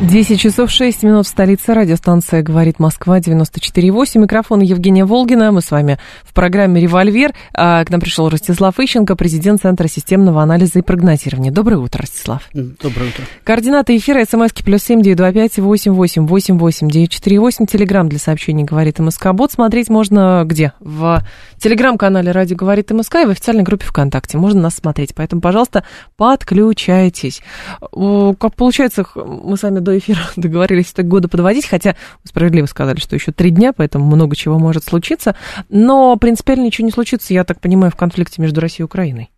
10 часов 6 минут в столице. Радиостанция «Говорит Москва» 94,8. Микрофон Евгения Волгина. Мы с вами в программе «Револьвер». А, к нам пришел Ростислав Ищенко, президент Центра системного анализа и прогнозирования. Доброе утро, Ростислав. Доброе утро. Координаты эфира смски плюс семь девять два пять восемь восемь восемь восемь девять четыре восемь. Телеграмм для сообщений «Говорит МСК». Бот смотреть можно где? В телеграм-канале «Радио говорит МСК» и в официальной группе ВКонтакте. Можно нас смотреть. Поэтому, пожалуйста, подключайтесь. Как получается, мы сами до эфира договорились так года подводить, хотя справедливо сказали, что еще три дня, поэтому много чего может случиться. Но принципиально ничего не случится, я так понимаю, в конфликте между Россией и Украиной.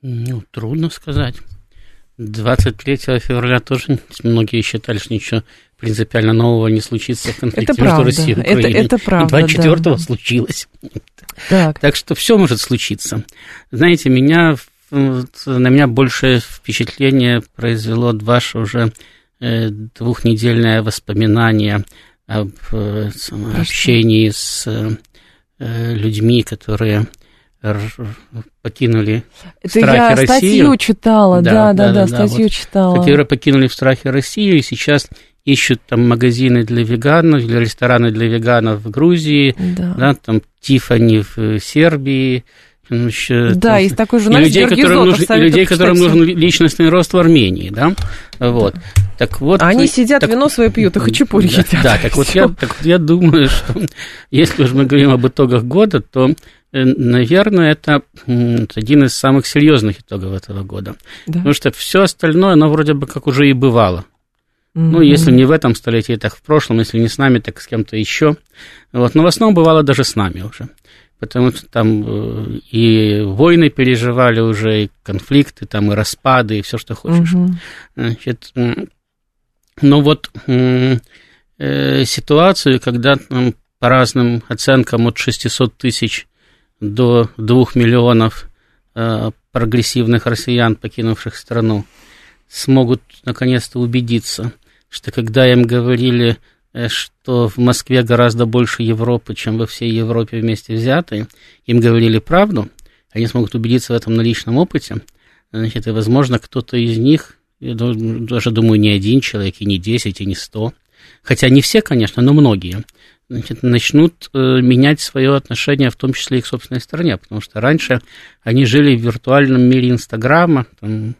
Ну, трудно сказать. 23 февраля тоже многие считали, что ничего принципиально нового не случится в конфликте это между правда. Россией и Украиной. Это, это правда, 24-го да. случилось. Так. так что все может случиться. Знаете, меня на меня большее впечатление произвело ваше уже э, двухнедельное воспоминание об э, общении с э, людьми, которые покинули Это страхе я Россию. статью читала, да, да, да, да, да статью вот, читала. Которые покинули в страхе Россию и сейчас ищут там магазины для веганов, или рестораны для веганов в Грузии, Да. да, там Тифани в Сербии, еще, Да, там, есть такой журналист людей, Георгий которым Зотов, нужен, людей, которым нужен личностный рост в Армении, да, вот. Так вот. А они сидят, так, вино свое пьют, и хачапури да, едят. Да, так вот, я, так вот я думаю, что если уж мы говорим об итогах года, то наверное, это один из самых серьезных итогов этого года. Да. Потому что все остальное, оно вроде бы как уже и бывало. Mm-hmm. Ну, если не в этом столетии, так в прошлом, если не с нами, так с кем-то еще. Вот. Но в основном бывало даже с нами уже. Потому что там и войны переживали уже, и конфликты, там и распады, и все, что хочешь. Mm-hmm. Значит, ну вот э, ситуацию, когда там, по разным оценкам от 600 тысяч до 2 миллионов э, прогрессивных россиян, покинувших страну, смогут наконец-то убедиться, что когда им говорили, э, что в Москве гораздо больше Европы, чем во всей Европе вместе взятой, им говорили правду, они смогут убедиться в этом на личном опыте, значит, и, возможно, кто-то из них, я даже думаю, не один человек, и не 10, и не 100, хотя не все, конечно, но многие, значит, начнут э, менять свое отношение, в том числе и к собственной стране, потому что раньше они жили в виртуальном мире Инстаграма, там,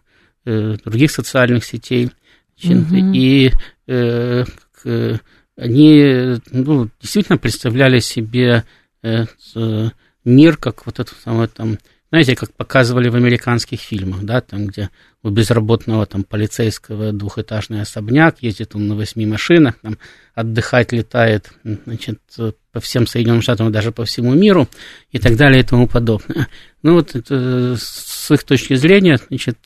э, других социальных сетей, значит, mm-hmm. и э, к, они ну, действительно представляли себе э, мир как вот это самое там, знаете, как показывали в американских фильмах, да, там, где у безработного там полицейского двухэтажный особняк, ездит он на восьми машинах, там, отдыхать летает, значит, по всем Соединенным Штатам даже по всему миру и так далее и тому подобное. Ну, вот это, с их точки зрения, значит,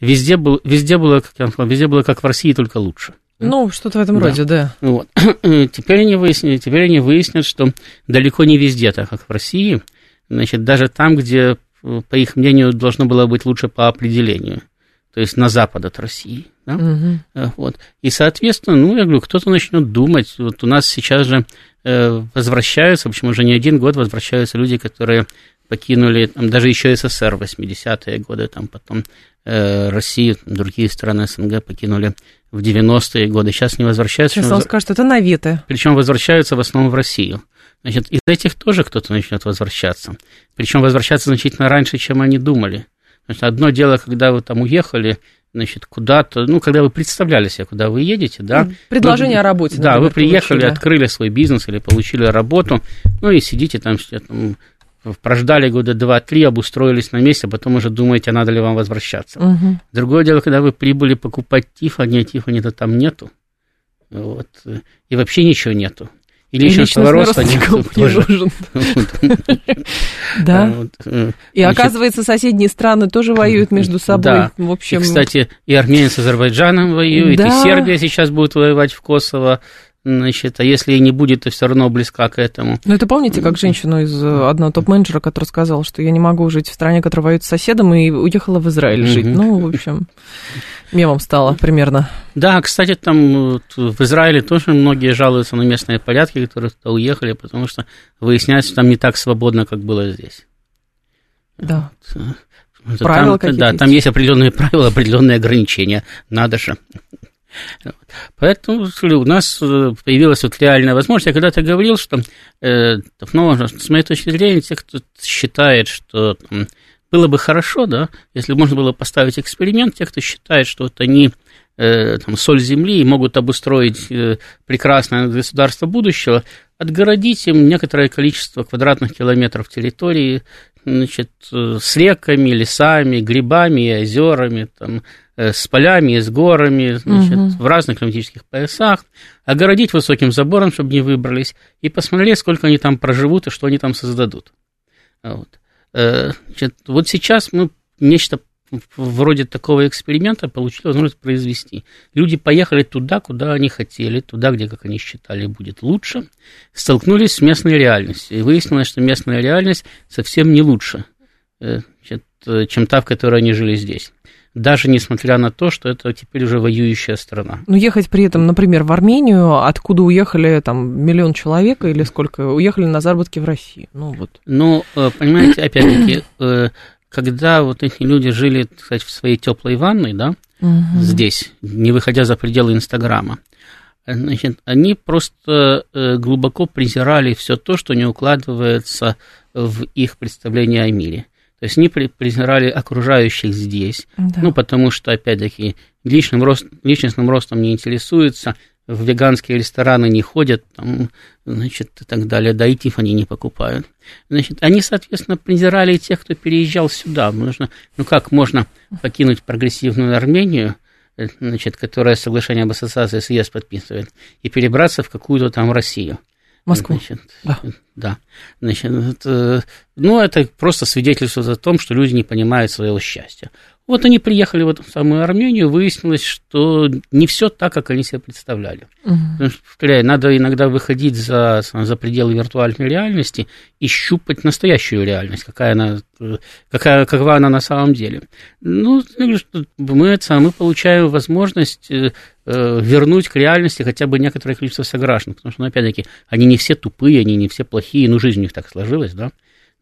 везде, был, везде, было, как я сказал, везде было как в России, только лучше. Ну, что-то в этом да. роде, да. Вот. Теперь, они выяснили, теперь они выяснят, что далеко не везде так, как в России. Значит, даже там, где, по их мнению, должно было быть лучше по определению то есть на запад от России. Да? Угу. Вот. И, соответственно, ну, я говорю, кто-то начнет думать. Вот у нас сейчас же э, возвращаются, почему уже не один год возвращаются люди, которые покинули там, даже еще СССР в 80-е годы, там потом э, Россию, другие страны СНГ покинули в 90-е годы. Сейчас не возвращаются. Сейчас он скажет, это наветы. Причем возвращаются в основном в Россию. Значит, из этих тоже кто-то начнет возвращаться. Причем возвращаться значительно раньше, чем они думали. Значит, одно дело, когда вы там уехали, значит, куда-то, ну, когда вы представляли себе, куда вы едете, да. Предложение вы, о работе. Да, например, вы приехали, получили. открыли свой бизнес или получили работу, ну, и сидите там, там прождали года два-три, обустроились на месте, а потом уже думаете, а надо ли вам возвращаться. Угу. Другое дело, когда вы прибыли покупать Тифани, а Тифани-то там нету, вот, и вообще ничего нету. И личностного роста никому не нужен. Да. И оказывается, соседние страны тоже воюют между собой. В общем... И, кстати, и Армения с Азербайджаном воюет, и Сербия сейчас будет воевать в Kosovo. Значит, а если и не будет, то все равно близка к этому. Ну, это помните, как женщину из э, одного топ-менеджера, который сказал, что я не могу жить в стране, которая воюет с соседом, и уехала в Израиль жить. Ну, в общем, мемом стало примерно. Да, кстати, там в Израиле тоже многие жалуются на местные порядки, которые туда уехали, потому что выясняется, что там не так свободно, как было здесь. Да. Вот. Правила там, какие-то Да, есть? там есть определенные правила, определенные ограничения. Надо же. Поэтому у нас э, появилась вот реальная возможность. Я когда-то говорил, что, ну, с моей точки зрения, те, кто считает, что было бы хорошо, да, если можно было поставить эксперимент, те, кто считает, что вот они э, там, соль земли и могут обустроить прекрасное государство будущего, отгородить им некоторое количество квадратных километров территории, значит, с реками, лесами, грибами озерами, там, с полями с горами, значит, угу. в разных климатических поясах, огородить высоким забором, чтобы не выбрались, и посмотреть, сколько они там проживут и что они там создадут. Вот. Э, значит, вот сейчас мы нечто вроде такого эксперимента получили возможность произвести. Люди поехали туда, куда они хотели, туда, где, как они считали, будет лучше, столкнулись с местной реальностью. И выяснилось, что местная реальность совсем не лучше, э, чем та, в которой они жили здесь даже несмотря на то, что это теперь уже воюющая страна. Но ехать при этом, например, в Армению, откуда уехали там миллион человек или сколько, уехали на заработки в Россию. Ну, вот. ну э, понимаете, опять-таки, когда вот эти люди жили, кстати, в своей теплой ванной, да, угу. здесь, не выходя за пределы Инстаграма, значит, они просто э, глубоко презирали все то, что не укладывается в их представление о мире. То есть они презирали окружающих здесь, да. ну, потому что, опять-таки, личным, рост, личностным ростом не интересуются, в веганские рестораны не ходят, там, значит, и так далее, да и Тифани не покупают. Значит, они, соответственно, презирали тех, кто переезжал сюда. Нужно, ну как можно покинуть прогрессивную Армению, значит, которая соглашение об ассоциации с ЕС подписывает, и перебраться в какую-то там Россию. Москву. Значит, да. Да. Значит, это, ну, это просто свидетельствует о том, что люди не понимают своего счастья. Вот они приехали в эту самую Армению, выяснилось, что не все так, как они себе представляли. Угу. Потому что, повторяю, надо иногда выходить за, за пределы виртуальной реальности и щупать настоящую реальность, какая она, какая, какова она на самом деле. Ну, мы, мы получаем возможность э, э, вернуть к реальности хотя бы некоторое количество сограждан, потому что, ну, опять-таки, они не все тупые, они не все плохие, ну, жизнь у них так сложилась, да.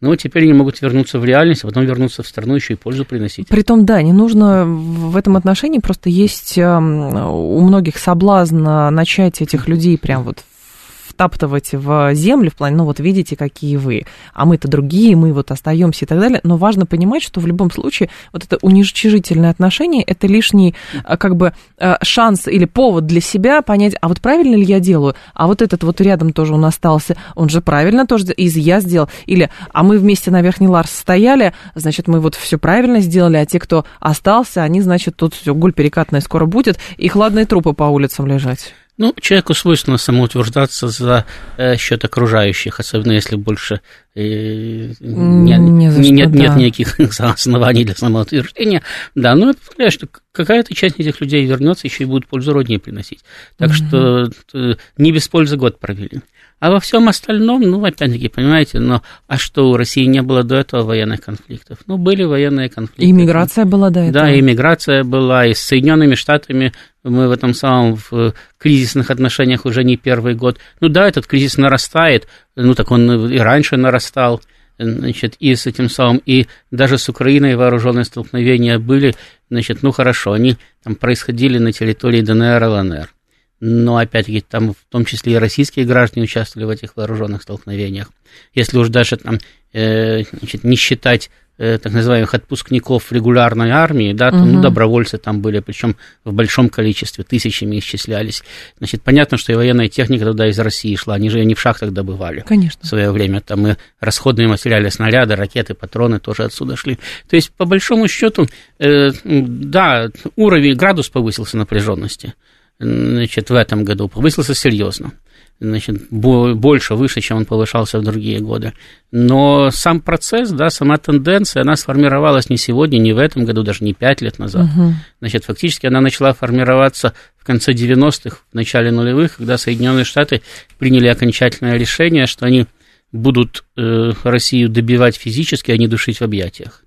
Но теперь они могут вернуться в реальность, а потом вернуться в страну еще и пользу приносить. Притом, да, не нужно в этом отношении, просто есть эм, у многих соблазн начать этих людей прям вот втаптывать в землю, в плане, ну вот видите, какие вы, а мы-то другие, мы вот остаемся и так далее. Но важно понимать, что в любом случае вот это уничижительное отношение, это лишний а, как бы а, шанс или повод для себя понять, а вот правильно ли я делаю, а вот этот вот рядом тоже он остался, он же правильно тоже из я сделал, или а мы вместе на Верхний Ларс стояли, значит, мы вот все правильно сделали, а те, кто остался, они, значит, тут все, гуль перекатная скоро будет, и хладные трупы по улицам лежать. Ну, человеку свойственно самоутверждаться за э, счет окружающих, особенно если больше э, не, не что, нет, да. нет никаких оснований для самоутверждения. Да, но это повторяю, что какая-то часть этих людей вернется, еще и будет пользу роднее приносить. Так угу. что э, не без пользы год провели. А во всем остальном, ну, опять-таки, понимаете, но а что, у России не было до этого военных конфликтов? Ну, были военные конфликты. И иммиграция была до этого. Да, иммиграция была, и с Соединенными Штатами мы в этом самом в кризисных отношениях уже не первый год. Ну да, этот кризис нарастает, ну так он и раньше нарастал, значит, и с этим самым, и даже с Украиной вооруженные столкновения были, значит, ну хорошо, они там происходили на территории ДНР и ЛНР но опять-таки там в том числе и российские граждане участвовали в этих вооруженных столкновениях. Если уж даже там, э, значит, не считать э, так называемых отпускников регулярной армии, да, то, угу. ну, добровольцы там были, причем в большом количестве, тысячами исчислялись. Значит, понятно, что и военная техника туда из России шла, они же ее не в шахтах добывали. Конечно. В свое время там и расходные материалы, снаряды, ракеты, патроны тоже отсюда шли. То есть, по большому счету, э, да, уровень, градус повысился напряженности значит, в этом году повысился серьезно. значит, больше, выше, чем он повышался в другие годы. Но сам процесс, да, сама тенденция, она сформировалась не сегодня, не в этом году, даже не пять лет назад. Угу. Значит, фактически она начала формироваться в конце 90-х, в начале нулевых, когда Соединенные Штаты приняли окончательное решение, что они будут э, Россию добивать физически, а не душить в объятиях.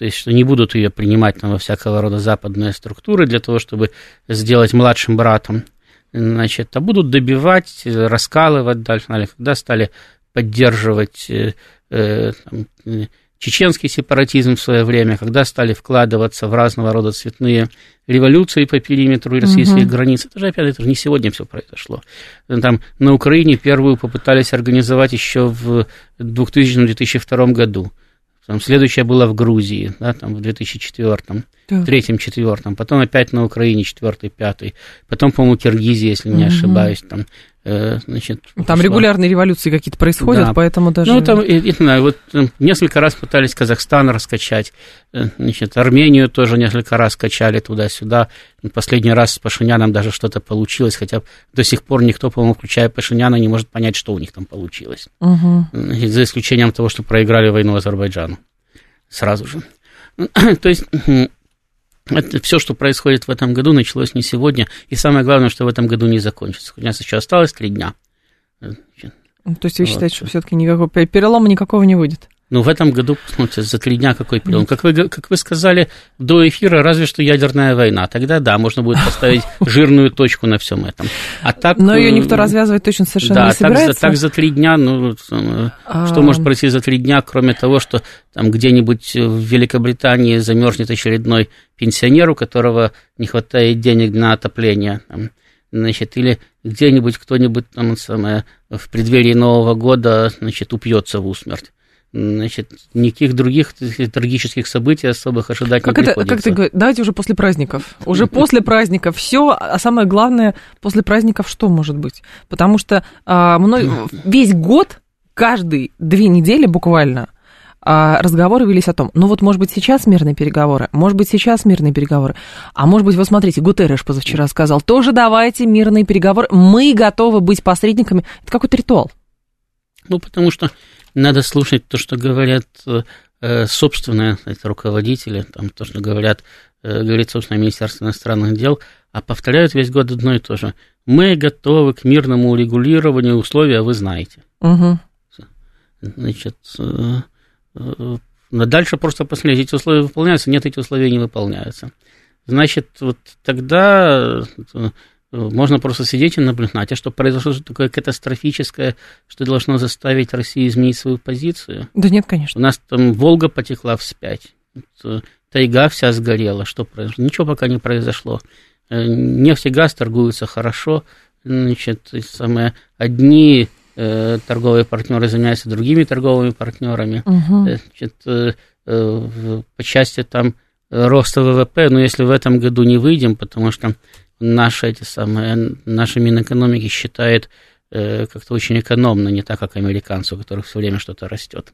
То есть, что не будут ее принимать там, во всякого рода западные структуры для того, чтобы сделать младшим братом значит, а будут добивать, раскалывать дальше, когда стали поддерживать э, э, там, чеченский сепаратизм в свое время, когда стали вкладываться в разного рода цветные революции по периметру российских угу. границ. Это же, опять, это же не сегодня все произошло. Там на Украине первую попытались организовать еще в 2000-2002 году. Там следующая была в Грузии, да, там в 2004 да. третьем, четвертом, потом опять на Украине четвертый, пятый, потом, по-моему, Киргизия, если не ошибаюсь, там, значит... Там пошло. регулярные революции какие-то происходят, да. поэтому даже... Ну, там, не знаю, вот несколько раз пытались Казахстан раскачать, э, значит, Армению тоже несколько раз качали туда-сюда, последний раз с Пашиняном даже что-то получилось, хотя до сих пор никто, по-моему, включая Пашиняна, не может понять, что у них там получилось, угу. за исключением того, что проиграли войну Азербайджану сразу же. То есть это все, что происходит в этом году, началось не сегодня. И самое главное, что в этом году не закончится. У нас еще осталось три дня. То есть вы вот. считаете, что все-таки никакого перелома никакого не выйдет? Ну, в этом году, посмотрите, за три дня какой перелом. Как вы, как вы сказали до эфира, разве что ядерная война. Тогда, да, можно будет поставить жирную точку на всем этом. А так, Но ее никто развязывать точно совершенно да, не собирается. Да, так за три дня, ну, а... что может произойти за три дня, кроме того, что там где-нибудь в Великобритании замерзнет очередной пенсионер, у которого не хватает денег на отопление. Там, значит, или где-нибудь кто-нибудь там самое, в преддверии Нового года, значит, упьется в усмерть. Значит, никаких других трагических событий особых ожидать как не это, приходится. Как ты говоришь, давайте уже после праздников. Уже после праздников все, а самое главное, после праздников что может быть? Потому что а, мной, весь год, каждые две недели буквально, а, разговоры велись о том, ну вот, может быть, сейчас мирные переговоры, может быть, сейчас мирные переговоры, а может быть, вот смотрите, Гутерреш позавчера сказал, тоже давайте мирные переговоры, мы готовы быть посредниками. Это какой-то ритуал. Ну, потому что надо слушать то, что говорят э, собственные это руководители, там, то, что говорят, э, говорит, собственно, Министерство иностранных дел, а повторяют весь год одно и то же. Мы готовы к мирному урегулированию условия, вы знаете. Угу. Значит, э, дальше просто посмотреть, эти условия выполняются, нет, эти условия не выполняются. Значит, вот тогда можно просто сидеть и наблюдать. А что произошло что такое катастрофическое, что должно заставить Россию изменить свою позицию? Да нет, конечно. У нас там Волга потекла вспять, э, тайга вся сгорела. Что произошло? Ничего пока не произошло. Э, нефть и газ торгуются хорошо. Значит, самое, одни э, торговые партнеры занимаются другими торговыми партнерами. Угу. Значит, э, э, по части там роста ВВП, но если в этом году не выйдем, потому что наши эти самые, наши Минэкономики считает э, как-то очень экономно, не так, как американцы, у которых все время что-то растет.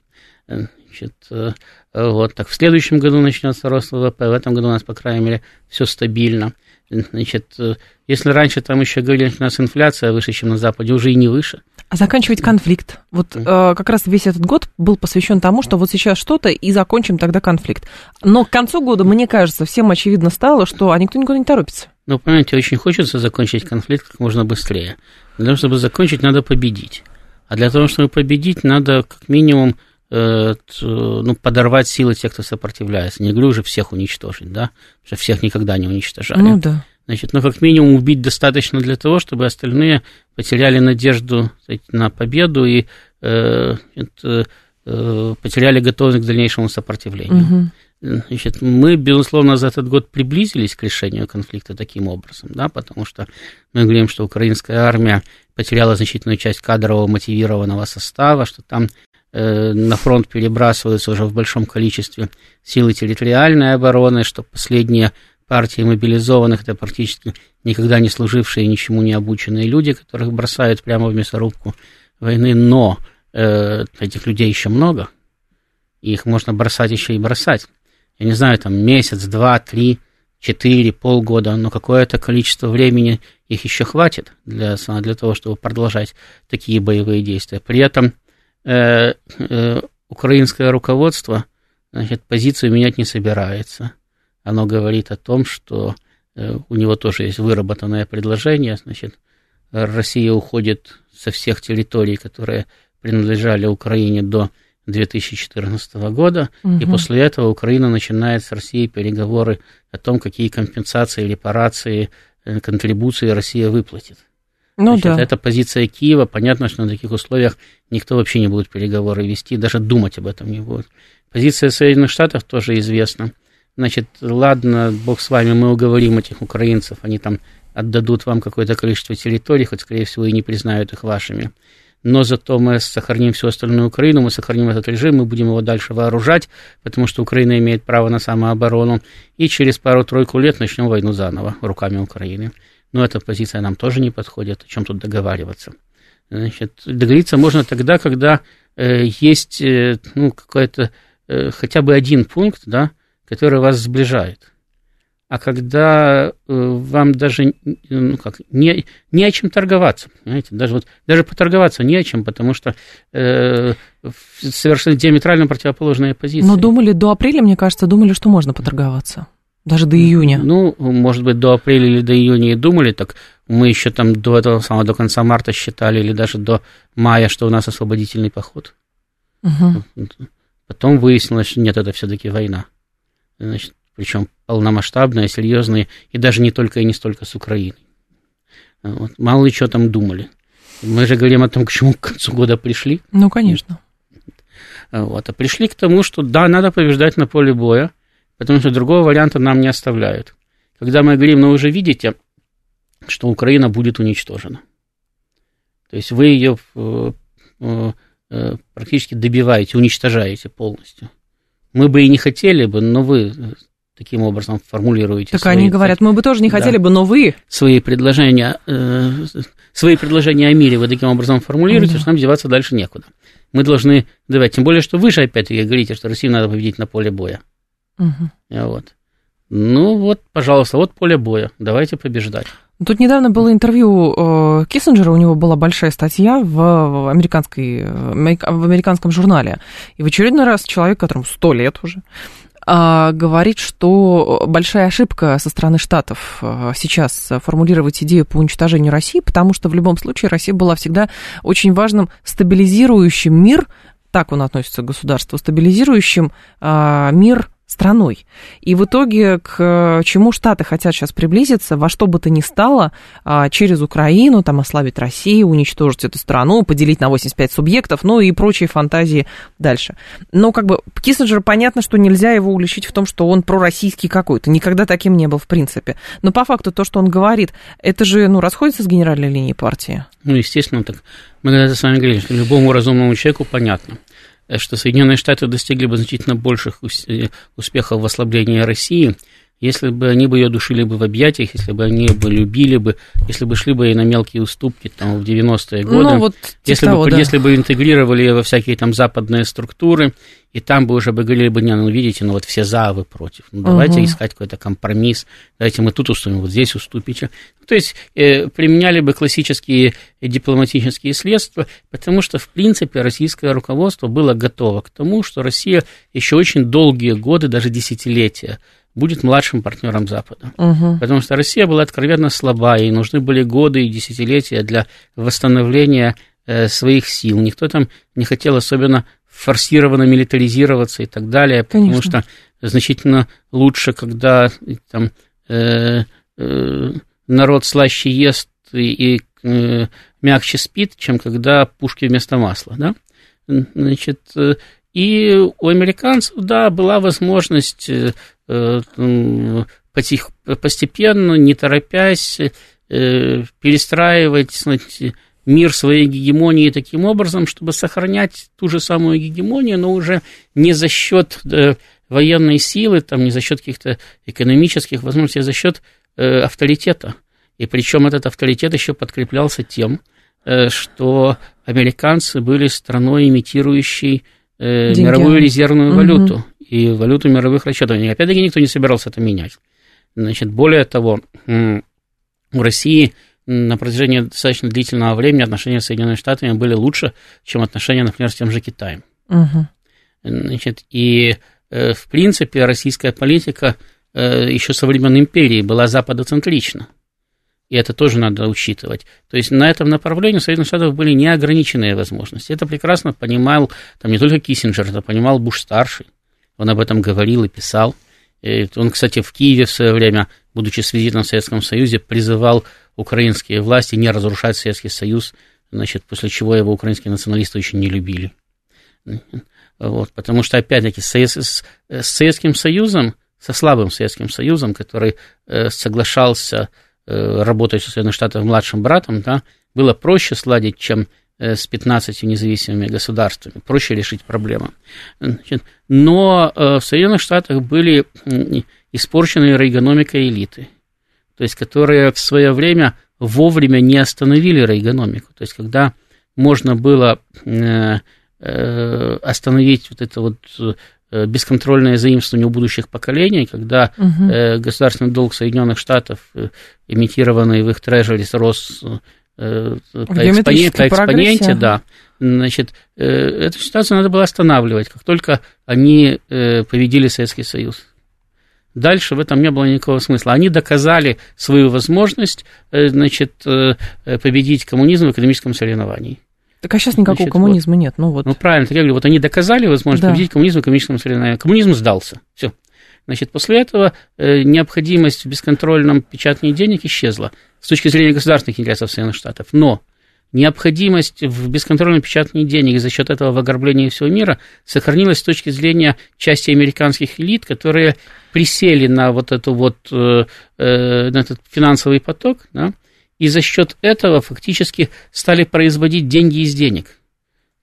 Значит, э, вот, так в следующем году начнется рост ВВП, в этом году у нас, по крайней мере, все стабильно. Значит, э, если раньше там еще говорили, что у нас инфляция выше, чем на Западе, уже и не выше. А заканчивать конфликт. Вот э, как раз весь этот год был посвящен тому, что вот сейчас что-то и закончим тогда конфликт. Но к концу года, мне кажется, всем очевидно стало, что а никто никуда не торопится. Ну, понимаете, очень хочется закончить конфликт как можно быстрее. Для того, чтобы закончить, надо победить. А для того, чтобы победить, надо как минимум э, ну, подорвать силы тех, кто сопротивляется. Не говорю уже всех уничтожить, да, потому что всех никогда не уничтожали. Ну да. Значит, ну, как минимум убить достаточно для того, чтобы остальные потеряли надежду на победу и э, э, потеряли готовность к дальнейшему сопротивлению. Угу. Значит, мы, безусловно, за этот год приблизились к решению конфликта таким образом, да, потому что мы говорим, что украинская армия потеряла значительную часть кадрового мотивированного состава, что там э, на фронт перебрасываются уже в большом количестве силы территориальной обороны, что последние партии мобилизованных это практически никогда не служившие ничему не обученные люди, которых бросают прямо в мясорубку войны, но э, этих людей еще много, и их можно бросать еще и бросать я не знаю, там месяц, два, три, четыре, полгода, но какое-то количество времени их еще хватит для, для того, чтобы продолжать такие боевые действия. При этом э, э, украинское руководство значит, позицию менять не собирается. Оно говорит о том, что э, у него тоже есть выработанное предложение, значит, Россия уходит со всех территорий, которые принадлежали Украине до 2014 года, угу. и после этого Украина начинает с Россией переговоры о том, какие компенсации, репарации, э, контрибуции Россия выплатит. Ну Значит, да. Это позиция Киева. Понятно, что на таких условиях никто вообще не будет переговоры вести, даже думать об этом не будет. Позиция Соединенных Штатов тоже известна. Значит, ладно, бог с вами, мы уговорим этих украинцев, они там отдадут вам какое-то количество территорий, хоть, скорее всего, и не признают их вашими но зато мы сохраним всю остальную Украину, мы сохраним этот режим, мы будем его дальше вооружать, потому что Украина имеет право на самооборону, и через пару-тройку лет начнем войну заново руками Украины. Но эта позиция нам тоже не подходит, о чем тут договариваться. Значит, договориться можно тогда, когда э, есть э, ну, какой-то э, хотя бы один пункт, да, который вас сближает а когда э, вам даже ну как, не, не о чем торговаться, понимаете, даже, вот, даже поторговаться не о чем, потому что э, совершенно диаметрально противоположная позиция. Но думали до апреля, мне кажется, думали, что можно поторговаться. Даже до июня. Ну, может быть, до апреля или до июня и думали, так мы еще там до этого самого, до конца марта считали, или даже до мая, что у нас освободительный поход. Угу. Потом выяснилось, что нет, это все-таки война. Значит, причем полномасштабная, серьезная, и даже не только и не столько с Украиной. Вот. Мало ли что там думали. Мы же говорим о том, к чему к концу года пришли. Ну, конечно. Вот. А пришли к тому, что да, надо побеждать на поле боя, потому что другого варианта нам не оставляют. Когда мы говорим, ну вы же видите, что Украина будет уничтожена. То есть вы ее э, э, э, практически добиваете, уничтожаете полностью. Мы бы и не хотели бы, но вы таким образом формулируете. Так свои, они говорят, мы бы тоже не хотели да, бы, но вы... Свои предложения, э, свои предложения о мире вы таким образом формулируете, да. что нам деваться дальше некуда. Мы должны давать, тем более, что вы же опять-таки говорите, что Россию надо победить на поле боя. Угу. Вот. Ну вот, пожалуйста, вот поле боя, давайте побеждать. Тут недавно было интервью э, Киссинджера, у него была большая статья в, американской, в американском журнале. И в очередной раз человек, которому сто лет уже, а, говорит, что большая ошибка со стороны Штатов а, сейчас формулировать идею по уничтожению России, потому что в любом случае Россия была всегда очень важным стабилизирующим мир, так он относится к государству, стабилизирующим а, мир страной. И в итоге к чему Штаты хотят сейчас приблизиться, во что бы то ни стало, а, через Украину, там, ослабить Россию, уничтожить эту страну, поделить на 85 субъектов, ну и прочие фантазии дальше. Но как бы Киссинджер, понятно, что нельзя его уличить в том, что он пророссийский какой-то, никогда таким не был в принципе. Но по факту то, что он говорит, это же, ну, расходится с генеральной линией партии. Ну, естественно, так мы когда-то с вами говорили, что любому разумному человеку понятно – что Соединенные Штаты достигли бы значительно больших э, успехов в ослаблении России, если бы они бы ее душили бы в объятиях, если бы они бы любили бы, если бы шли бы и на мелкие уступки там в 90-е годы, ну, вот если, того, бы, да. если бы интегрировали ее во всякие там западные структуры, и там бы уже бы говорили бы, не, ну видите, ну вот все за, а вы против, ну давайте угу. искать какой-то компромисс, давайте мы тут уступим, вот здесь уступите. То есть э, применяли бы классические дипломатические средства, потому что, в принципе, российское руководство было готово к тому, что Россия еще очень долгие годы, даже десятилетия, будет младшим партнером Запада. Угу. Потому что Россия была откровенно слаба, и нужны были годы и десятилетия для восстановления э, своих сил. Никто там не хотел особенно форсированно милитаризироваться и так далее, Конечно. потому что значительно лучше, когда там, э, э, народ слаще ест и, и э, мягче спит, чем когда пушки вместо масла. Да? Значит, э, и у американцев, да, была возможность э, потих, постепенно, не торопясь, э, перестраивать знаете, мир своей гегемонии таким образом, чтобы сохранять ту же самую гегемонию, но уже не за счет э, военной силы, там, не за счет каких-то экономических возможностей, а за счет авторитета. И причем этот авторитет еще подкреплялся тем, что американцы были страной, имитирующей Деньги. мировую резервную угу. валюту и валюту мировых расчетов. И опять-таки никто не собирался это менять. Значит, более того, у России на протяжении достаточно длительного времени отношения с Соединенными Штатами были лучше, чем отношения, например, с тем же Китаем. Угу. Значит, и, э, в принципе, российская политика э, еще со времен империи была западоцентрична. И это тоже надо учитывать. То есть на этом направлении у Соединенных Штатов были неограниченные возможности. Это прекрасно понимал там не только Киссинджер, это понимал Буш-старший. Он об этом говорил и писал. И он, кстати, в Киеве в свое время, будучи с визитом в Советском Союзе, призывал украинские власти не разрушать Советский Союз, значит, после чего его украинские националисты очень не любили. Вот, потому что, опять-таки, с, с, Советским Союзом, со слабым Советским Союзом, который э, соглашался э, работать со Соединенных Штатов младшим братом, да, было проще сладить, чем с 15 независимыми государствами, проще решить проблему. Значит, но э, в Соединенных Штатах были испорчены рейгономика элиты, то есть которые в свое время вовремя не остановили рейгономику, то есть когда можно было э, Э, остановить вот это вот э, бесконтрольное заимствование у будущих поколений, когда угу. государственный долг Соединенных Штатов, имитированный в их трежерис, рос по, экспоне, по экспоненте, да, значит, эту ситуацию надо было останавливать, как только они победили Советский Союз. Дальше в этом не было никакого смысла. Они доказали свою возможность, значит, победить коммунизм в экономическом соревновании. Так а сейчас никакого Значит, коммунизма вот, нет. Ну, вот. ну правильно, я говорю, вот они доказали возможность да. победить коммунизм в экономическом соревновании. Коммунизм сдался. Все. Значит, после этого э, необходимость в бесконтрольном печатании денег исчезла с точки зрения государственных интересов Соединенных Штатов. Но необходимость в бесконтрольном печатании денег за счет этого в ограблении всего мира сохранилась с точки зрения части американских элит, которые присели на вот эту вот э, э, на этот финансовый поток, да, и за счет этого фактически стали производить деньги из денег.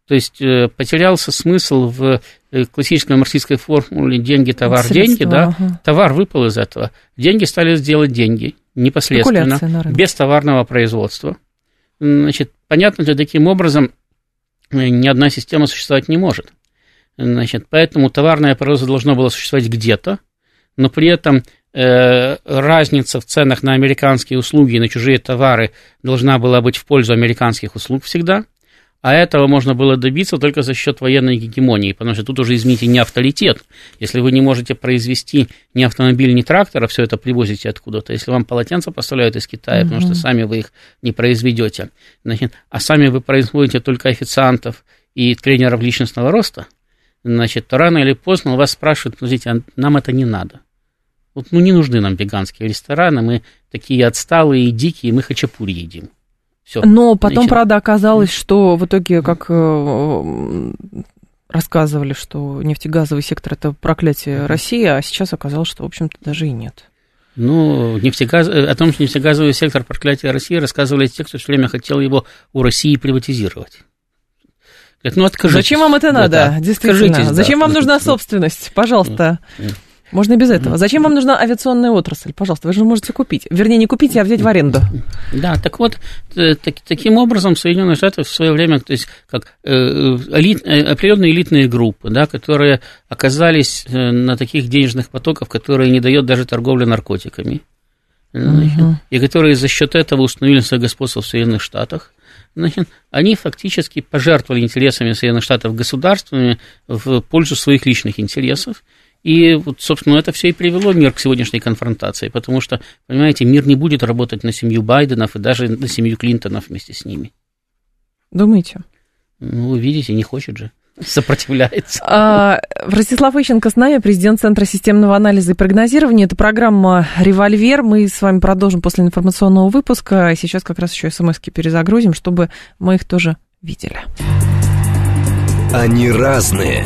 То есть э, потерялся смысл в э, классической марксистской формуле деньги, товар, Средства, деньги, да, ага. товар выпал из этого. Деньги стали сделать деньги непосредственно, без товарного производства. Значит, понятно, что таким образом э, ни одна система существовать не может. Значит, поэтому товарное производство должно было существовать где-то, но при этом Э, разница в ценах на американские услуги и на чужие товары должна была быть в пользу американских услуг всегда, а этого можно было добиться только за счет военной гегемонии, потому что тут уже, извините, не авторитет. Если вы не можете произвести ни автомобиль, ни трактор, а все это привозите откуда-то, если вам полотенца поставляют из Китая, угу. потому что сами вы их не произведете, значит, а сами вы производите только официантов и тренеров личностного роста, значит, то рано или поздно вас спрашивают, подождите, а нам это не надо. Вот, ну, не нужны нам веганские рестораны, мы такие отсталые и дикие, мы хачапури едим. Все. Но потом, Значит, правда, оказалось, что в итоге, как э, рассказывали, что нефтегазовый сектор это проклятие России, а сейчас оказалось, что, в общем-то, даже и нет. Ну, нефтегаз... Э, о том, что нефтегазовый сектор проклятия России, рассказывали те, кто все время хотел его у России приватизировать. Говорят, ну, откажитесь. Зачем вам это надо? Да, Действительно. Откажитесь, Зачем да. вам нужна собственность? Пожалуйста. Можно без этого. Зачем вам нужна авиационная отрасль? Пожалуйста, вы же можете купить. Вернее, не купить, а взять в аренду. Да, так вот, э, так, таким образом Соединенные Штаты в свое время, то есть как э, элит, э, определенные элитные группы, да, которые оказались на таких денежных потоках, которые не дает даже торговля наркотиками, uh-huh. и которые за счет этого установили свое господство в Соединенных Штатах, значит, они фактически пожертвовали интересами Соединенных Штатов государствами в пользу своих личных интересов, и, вот, собственно, это все и привело мир к сегодняшней конфронтации, потому что, понимаете, мир не будет работать на семью Байденов и даже на семью Клинтонов вместе с ними. Думаете? Ну, вы видите, не хочет же сопротивляется. А, Ростислав Ищенко с нами, президент Центра системного анализа и прогнозирования. Это программа «Револьвер». Мы с вами продолжим после информационного выпуска. Сейчас как раз еще смс перезагрузим, чтобы мы их тоже видели. Они разные,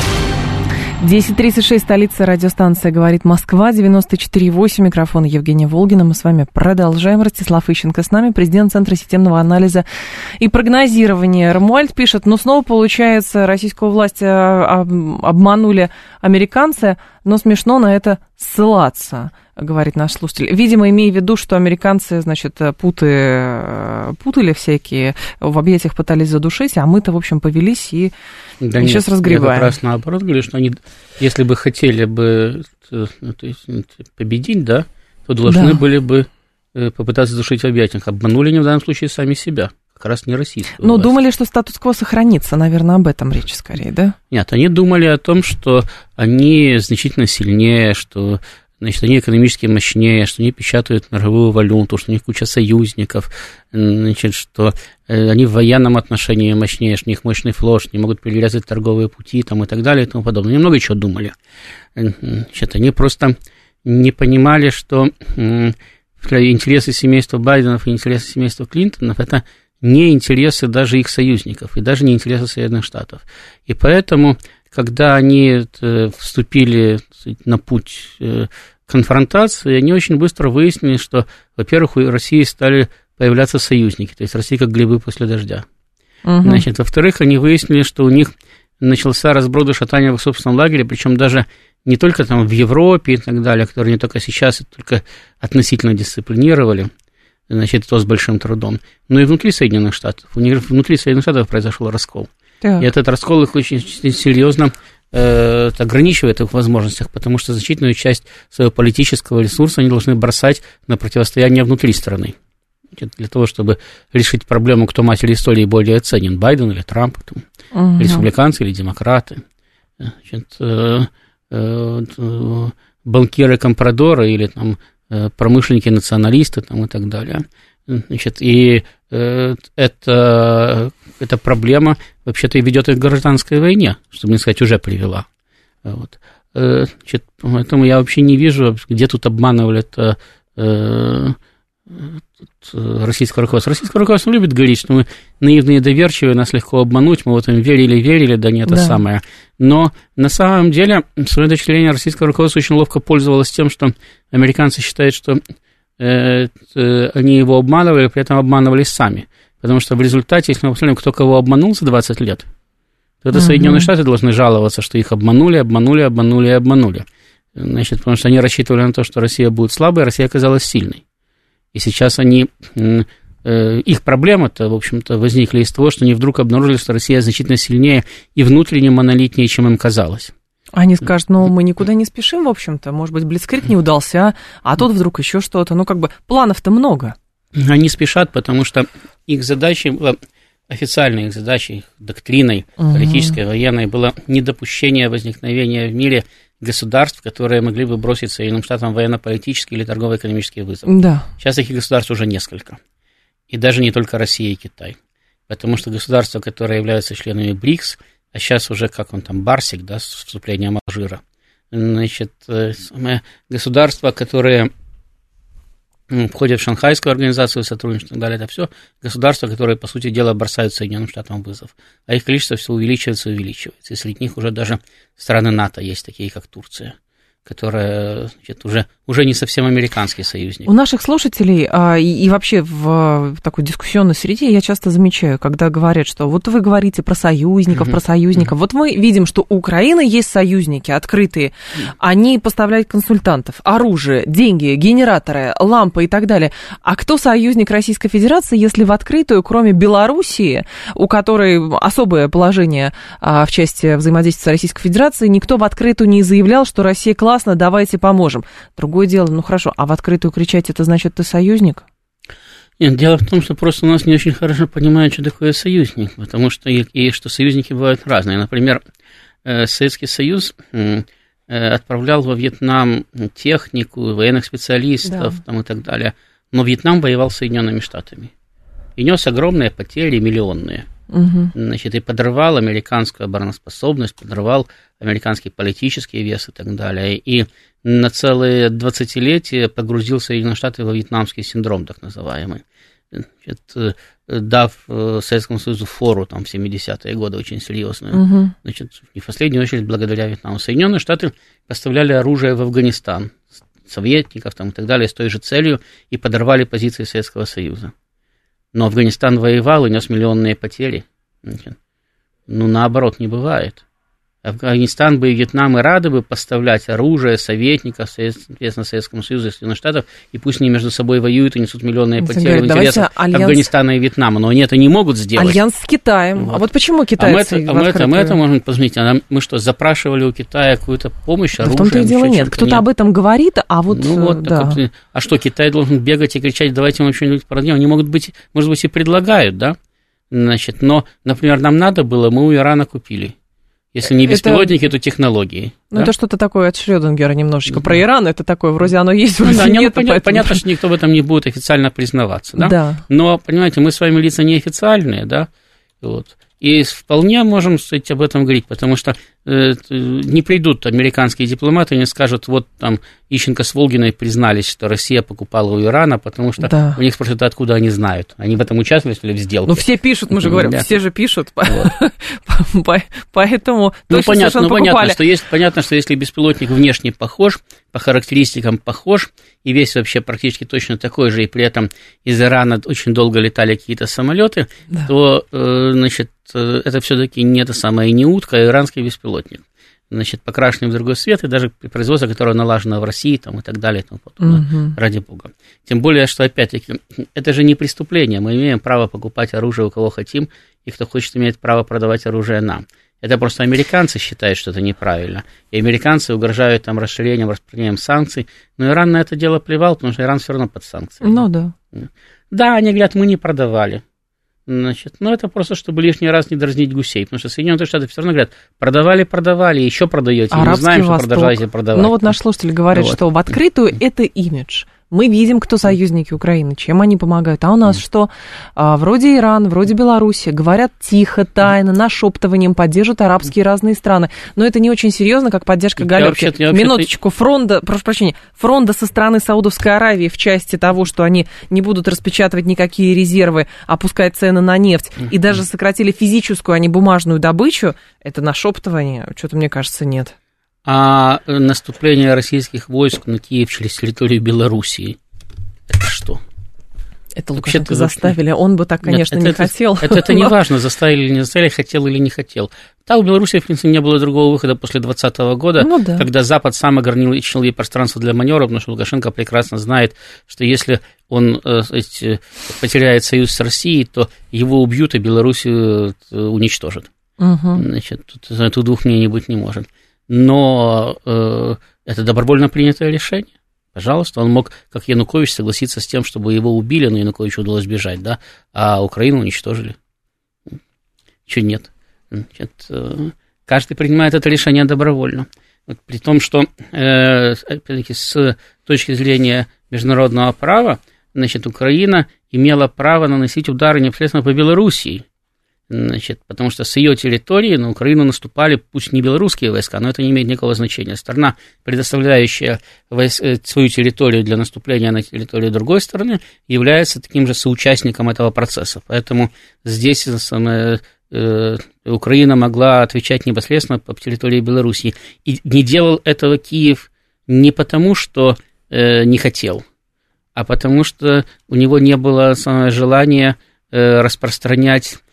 10.36, столица радиостанция «Говорит Москва», 94.8, микрофон Евгения Волгина. Мы с вами продолжаем. Ростислав Ищенко с нами, президент Центра системного анализа и прогнозирования. Рамуальд пишет, ну снова получается, российскую власть а, обманули американцы, но смешно на это ссылаться. Говорит наш слушатель. Видимо, имея в виду, что американцы, значит, путы, э, путали всякие, в объятиях пытались задушить, а мы-то, в общем, повелись и, да и нет, сейчас разгребаем. Я как раз наоборот говорю, что они, если бы хотели бы ну, то есть, победить, да, то должны Да. были бы э, попытаться задушить в объятиях. Обманули они в данном случае сами себя. Как раз не российскую Ну, власть. думали, что статус-кво сохранится, наверное, об этом речь скорее, да? Нет, они думали о том, что они значительно сильнее, что значит, они экономически мощнее, что они печатают мировую валюту, что у них куча союзников, значит, что э, они в военном отношении мощнее, что у них мощный флот, что они могут перерезать торговые пути там, и так далее и тому подобное. Они много чего думали. Э, Значит, они просто не понимали, что интересы семейства Байденов и интересы семейства Клинтонов – это не интересы даже их союзников и даже не интересы Соединенных Штатов. И поэтому, когда они э, вступили на путь конфронтации, они очень быстро выяснили, что, во-первых, у России стали появляться союзники, то есть Россия как грибы после дождя. Мгм. Значит, во-вторых, они выяснили, что у них начался разброд и шатание в их собственном лагере, причем даже не только там в Европе и так далее, которые не только сейчас, только относительно дисциплинировали, значит, то с большим трудом, но и внутри Соединенных Штатов. У них внутри Соединенных Штатов произошел раскол. Так. И этот раскол их очень серьезно э, ограничивает их возможностях, потому что значительную часть своего политического ресурса они должны бросать на противостояние внутри страны. Для того, чтобы решить проблему, кто матерь истории более ценен, Байден или Трамп, там, Мгм. республиканцы или демократы, значит, э, э, э, банкиры-компрадоры или там, э, промышленники-националисты там, и так далее. Значит, и э, это, эта проблема вообще-то и ведет их к гражданской войне, чтобы не сказать, уже привела. Вот. Э, Значит, поэтому я вообще не вижу, где тут обманывали э, тут, э, российское руководство. Российское руководство любит говорить, что мы наивные и доверчивые, нас легко обмануть, мы вот им верили, верили, да не это Да. самое. Но на самом деле, с моей точки зрения, российское руководство очень ловко пользовалось тем, что американцы считают, что э, э, они его обманывали, при этом обманывались сами. Потому что в результате, если мы посмотрим, кто кого обманул за 20 лет, то это. Соединенные Штаты должны жаловаться, что их обманули, обманули, обманули и обманули. Значит, потому что они рассчитывали на то, что Россия будет слабой, а Россия оказалась сильной. И сейчас они, э, их проблемы-то, в общем-то, возникли из того, что они вдруг обнаружили, что Россия значительно сильнее и внутренне монолитнее, чем им казалось. Они скажут, ну, мы никуда не спешим, в общем-то, может быть, Блицкрик не удался, а тут вдруг еще что-то. Ну, как бы, планов-то много. Они спешат, потому что их задачей была, официальной их задачей, их доктриной Мгм. политической, военной, было недопущение возникновения в мире государств, которые могли бы бросить Соединенным Штатам военно-политический или торгово-экономический вызов. Да. Сейчас таких государств уже несколько. И даже не только Россия и Китай. Потому что государства, которые являются членами БРИКС, а сейчас уже, как он там, Барсик, да, с вступлением Алжира, значит, э, государства, которые входят в Шанхайскую организацию сотрудничества и так далее, это все государства, которые, по сути дела, бросают Соединенным Штатам вызов. А их количество все увеличивается и увеличивается. И среди них уже даже страны НАТО есть, такие как Турция, которая значит, уже, уже не совсем американский союзник. У наших слушателей а, и, вообще в, такой дискуссионной среде я часто замечаю, когда говорят, что вот вы говорите про союзников, Мгм. про союзников. Вот мы видим, что у Украины есть союзники открытые. Они поставляют консультантов, оружие, деньги, генераторы, лампы и так далее. А кто союзник Российской Федерации, если в открытую, кроме Белоруссии, у которой особое положение а, в части взаимодействия с Российской Федерацией, никто в открытую не заявлял, что Россия классно, давайте поможем. Другое дело, ну хорошо, а в открытую кричать, это значит, ты союзник? Нет, дело в том, что просто у нас не очень хорошо понимают, что такое союзник, потому что и, и что союзники бывают разные. Например, э, Советский Союз э, отправлял во Вьетнам технику, военных специалистов Да. там, и так далее, но Вьетнам воевал с Соединенными Штатами и нес огромные потери, миллионные. Мгм. Значит, и подрывал американскую обороноспособность, подрывал американский политический вес и так далее. И на целые 20-летия погрузил Соединенные Штаты во вьетнамский синдром, так называемый. Значит, э, дав э, Советскому Союзу фору там, в 70-е годы очень серьезную. Мгм. Значит, не в последнюю очередь благодаря Вьетнаму. Соединенные Штаты поставляли оружие в Афганистан, советников там, и так далее, с той же целью, и подорвали позиции Советского Союза. Но Афганистан воевал и нес миллионные потери. Ну, наоборот, не бывает. Афганистан бы и Вьетнам и рады бы поставлять оружие, советников, соответственно, Советскому Союзу и Соединенных Штатов, и пусть они между собой воюют и несут миллионные потери в интересах альянс... Афганистана и Вьетнама, но они это не могут сделать. Альянс с Китаем. Вот. А вот почему китайцы а мы, это, а мы, это, мы это можем посмотреть. А мы что, запрашивали у Китая какую-то помощь, оружие? Да в том-то и дело нет. Кто-то об этом говорит, а вот... Ну вот, да. вот, а что, Китай должен бегать и кричать, давайте мы что-нибудь продадим? Они могут быть, может быть, и предлагают, да? Значит, но, например, нам надо было, мы у Ирана купили. Если не беспилотники, это... то технологии. Ну, да? это что-то такое от Шрёдингера немножечко. Да. Про Иран это такое, вроде оно есть, вроде ну, да, нет. Понятно, поэтому... понятно, что никто в этом не будет официально признаваться, да? Да. Но, понимаете, мы с вами лица неофициальные, да? Вот. И вполне можем кстати, об этом говорить, потому что э, не придут американские дипломаты и не скажут, вот там Ищенко с Волгиной признались, что Россия покупала у Ирана, потому что да. у них спрашивают, откуда они знают. Они в этом участвовали в сделке. Ну, все пишут, мы же говорим, да. все же пишут. Вот. Поэтому ну, понятно, ну, понятно, что есть, понятно, что если беспилотник внешне похож, по характеристикам похож, и весь вообще практически точно такой же, и при этом из Ирана очень долго летали какие-то самолеты, да. то, э, значит, это все-таки не это самое, не утка, а иранский беспилотник. Значит, покрашенный в другой цвет, и даже производство, которое налажено в России там, и так далее, и тому подобное, угу. ради бога. Тем более, что, опять-таки, это же не преступление. Мы имеем право покупать оружие у кого хотим, и кто хочет, имеет право продавать оружие нам. Это просто американцы считают, что это неправильно. И американцы угрожают там расширением, распространением санкций. Но Иран на это дело плевал, потому что Иран все равно под санкциями. Ну да. Да, они говорят, мы не продавали. Значит, ну, это просто, чтобы лишний раз не дразнить гусей, потому что Соединенные Штаты все равно говорят, продавали, продавали, еще продаете, Арабский мы знаем, Восток. что продолжаете продавать. Ну, вот наш слушатель говорит, вот. что в открытую это имидж. Мы видим, кто союзники Украины, чем они помогают. А у нас mm. что? А, вроде Иран, вроде Беларуси, говорят тихо, тайно, нашептыванием, поддерживают арабские разные страны. Но это не очень серьезно, как поддержка Галерки. Вообще, вообще Минуточку, фронта, прошу прощения, фронта со стороны Саудовской Аравии в части того, что они не будут распечатывать никакие резервы, опускать цены на нефть, mm. и даже сократили физическую, а не бумажную добычу, это нашептывание, что-то, мне кажется, нет а наступление российских войск на Киев через территорию Белоруссии. Это что? Это Лукашенко заставили, он бы так, конечно, Нет, это, не это, хотел. Это, это не важно, заставили или не заставили, хотел или не хотел. Да, у Беларуси, в принципе, не было другого выхода после 2020 года, ну, да. когда Запад сам ограничил ей пространство для маневров, потому что Лукашенко прекрасно знает, что если он э, потеряет союз с Россией, то его убьют, и Белоруссию э, уничтожат. Угу. Значит, тут, тут двух мнений быть не может но э, это добровольно принятое решение. Пожалуйста, он мог, как Янукович, согласиться с тем, чтобы его убили, но Януковичу удалось бежать, да, а Украину уничтожили. Чего нет? Значит, э, каждый принимает это решение добровольно. Вот, при том, что, э, с точки зрения международного права, значит, Украина имела право наносить удары непосредственно по Белоруссии, Значит, потому что с ее территории на Украину наступали, пусть не белорусские войска, но это не имеет никакого значения. Страна, предоставляющая войс... Э, свою территорию для наступления на территорию другой страны, является таким же соучастником этого процесса. Поэтому здесь самое, э, Украина могла отвечать непосредственно по территории Белоруссии. И не делал этого Киев не потому, что э, не хотел, а потому что у него не было самое желания э, распространять Э,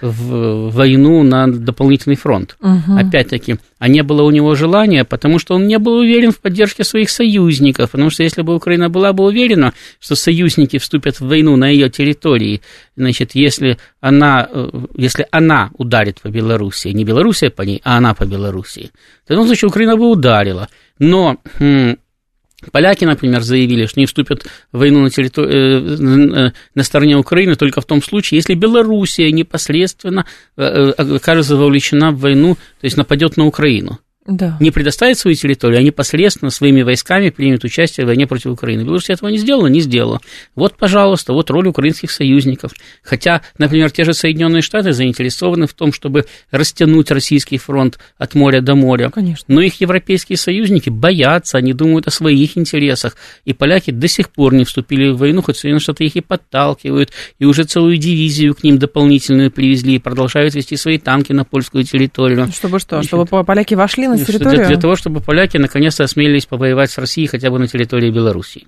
в войну на дополнительный фронт. Угу. Опять-таки, а не было у него желания, потому что он не был уверен в поддержке своих союзников, потому что если бы Украина была бы уверена, что союзники вступят в войну на ее территории, значит, если она, э, если она ударит по Белоруссии, не Белоруссия по ней, а она по Белоруссии, то в случае Украина бы ударила. Но Поляки, например, заявили, что не вступят в войну на, территории, э, на стороне Украины только в том случае, если Белоруссия непосредственно э, э, окажется вовлечена в войну, то есть нападет на Украину да. не предоставит свою территорию, а непосредственно своими войсками примет участие в войне против Украины. Беларусь этого не сделала, не сделала. Вот, пожалуйста, вот роль украинских союзников. Хотя, например, те же Соединенные Штаты заинтересованы в том, чтобы растянуть российский фронт от моря до моря. Конечно. Но их европейские союзники боятся, они думают о своих интересах. И поляки до сих пор не вступили в войну, хоть Соединенные Штаты их и подталкивают, и уже целую дивизию к ним дополнительную привезли, и продолжают вести свои танки на польскую территорию. Чтобы что? Чтобы поляки вошли на территорию? Для, для того, чтобы поляки наконец-то осмелились повоевать с Россией хотя бы на территории Белоруссии.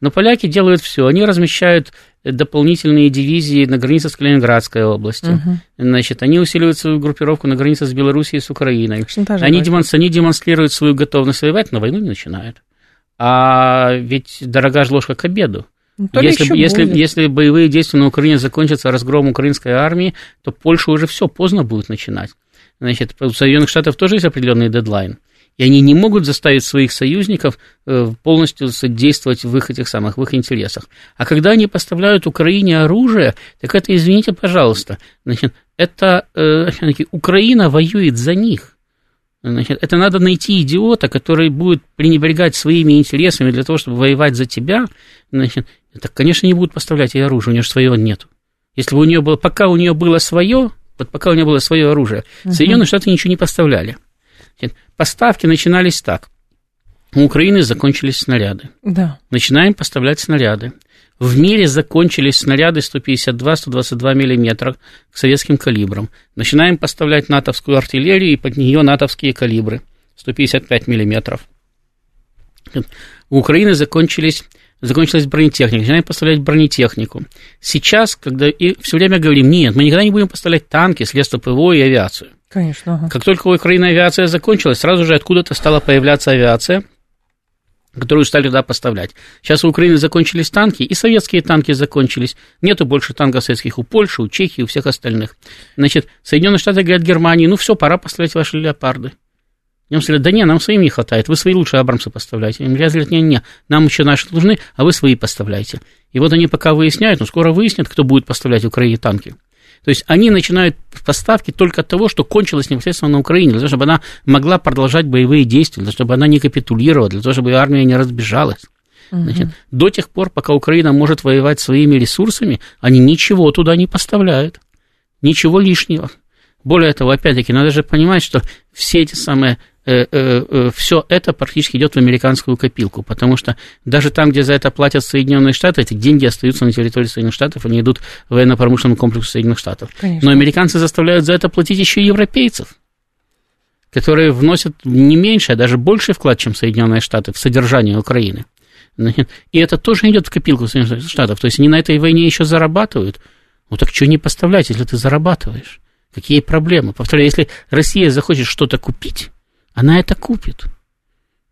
Но поляки делают все. Они размещают дополнительные дивизии на границе с Калининградской областью. Угу. Значит, они усиливают свою группировку на границе с Белоруссией и с Украиной. Они, демон... они демонстрируют свою готовность воевать, но войну не начинают. А ведь дорога же ложка к обеду. Ну, если, если, если боевые действия на Украине закончатся разгромом украинской армии, то Польша уже все поздно будет начинать. Значит, у Соединенных Штатов тоже есть определенный дедлайн и они не могут заставить своих союзников э, полностью действовать в их этих самых, в их интересах. А когда они поставляют Украине оружие, так это, извините, пожалуйста, значит, это э, Украина воюет за них. Значит, это надо найти идиота, который будет пренебрегать своими интересами для того, чтобы воевать за тебя. Значит, это, конечно, не будут поставлять ей оружие, у нее же своего нет. Если бы у нее было, пока у нее было свое, вот пока у нее было свое оружие, uh-huh. Соединенные Штаты ничего не поставляли. Поставки начинались так. У Украины закончились снаряды. Да. Начинаем поставлять снаряды. В мире закончились снаряды 152-122 мм к советским калибрам. Начинаем поставлять натовскую артиллерию и под нее натовские калибры 155 мм. У Украины закончились закончилась бронетехника, начинаем поставлять бронетехнику. Сейчас, когда и все время говорим, нет, мы никогда не будем поставлять танки, средства ПВО и авиацию. Конечно. Ага. Как только у Украины авиация закончилась, сразу же откуда-то стала появляться авиация, которую стали туда поставлять. Сейчас у Украины закончились танки, и советские танки закончились. Нету больше танков советских у Польши, у Чехии, у всех остальных. Значит, Соединенные Штаты говорят Германии, ну все, пора поставлять ваши леопарды. Немцы говорят, да не, нам своим не хватает, вы свои лучшие Абрамсы поставляете. Им говорят, не, не, нам еще наши нужны, а вы свои поставляйте. И вот они пока выясняют, но скоро выяснят, кто будет поставлять Украине танки. То есть они начинают поставки только от того, что кончилось непосредственно на Украине, для того, чтобы она могла продолжать боевые действия, для того, чтобы она не капитулировала, для того, чтобы армия не разбежалась. Значит, до тех пор, пока Украина может воевать своими ресурсами, они ничего туда не поставляют, ничего лишнего. Более того, опять-таки, надо же понимать, что все эти самые все это практически идет в американскую копилку, потому что даже там, где за это платят Соединенные Штаты, эти деньги остаются на территории Соединенных Штатов, они идут в военно-промышленном комплексу Соединенных Штатов. Конечно. Но американцы заставляют за это платить еще и европейцев, которые вносят не меньше, а даже больший вклад, чем Соединенные Штаты в содержание Украины. И это тоже идет в копилку Соединенных Штатов. То есть они на этой войне еще зарабатывают. Ну так что не поставлять, если ты зарабатываешь? Какие проблемы? Повторяю, если Россия захочет что-то купить, она это купит.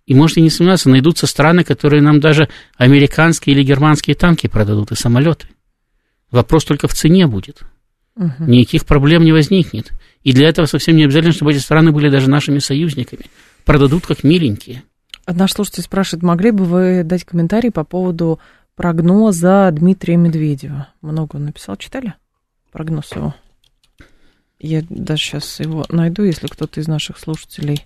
И можете не сомневаться, найдутся страны, которые нам даже американские или германские танки продадут и самолеты. Вопрос только в цене будет. Угу. Никаких проблем не возникнет. И для этого совсем не обязательно, чтобы эти страны были даже нашими союзниками. Продадут как миленькие. Наш слушатель спрашивает, могли бы вы дать комментарий по поводу прогноза Дмитрия Медведева? Много он написал, читали? Прогноз его. Я даже сейчас его найду, если кто-то из наших слушателей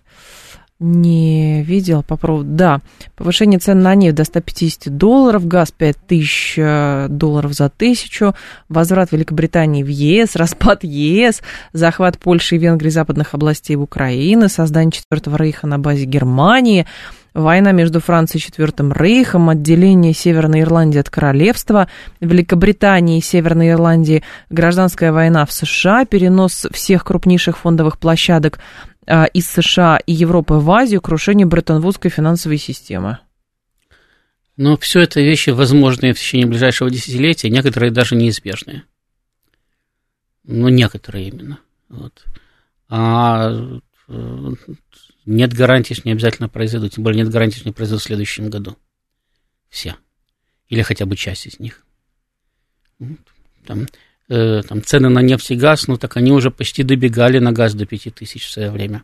не видел. Попробую. Да, повышение цен на нефть до 150 долларов, газ 5000 э, долларов за тысячу, возврат Великобритании в ЕС, распад ЕС, захват Польши и Венгрии западных областей в Украине, создание Четвертого Рейха на базе Германии, война между Францией и Четвертым Рейхом, отделение Северной Ирландии от королевства, Великобритании и Северной Ирландии, гражданская война в США, перенос всех крупнейших фондовых площадок а, из США и Европы в Азию, крушение Бреттон-Вудской финансовой системы. Но все это вещи возможные в течение ближайшего десятилетия, некоторые даже неизбежные. Ну, некоторые именно. Вот. А э, нет гарантии, что не обязательно произойдут, тем более нет гарантии, что не произойдут в следующем году. Все. Или хотя бы часть из них. Там, э, там цены на нефть и газ, ну так они уже почти добегали на газ до 5000 в свое время.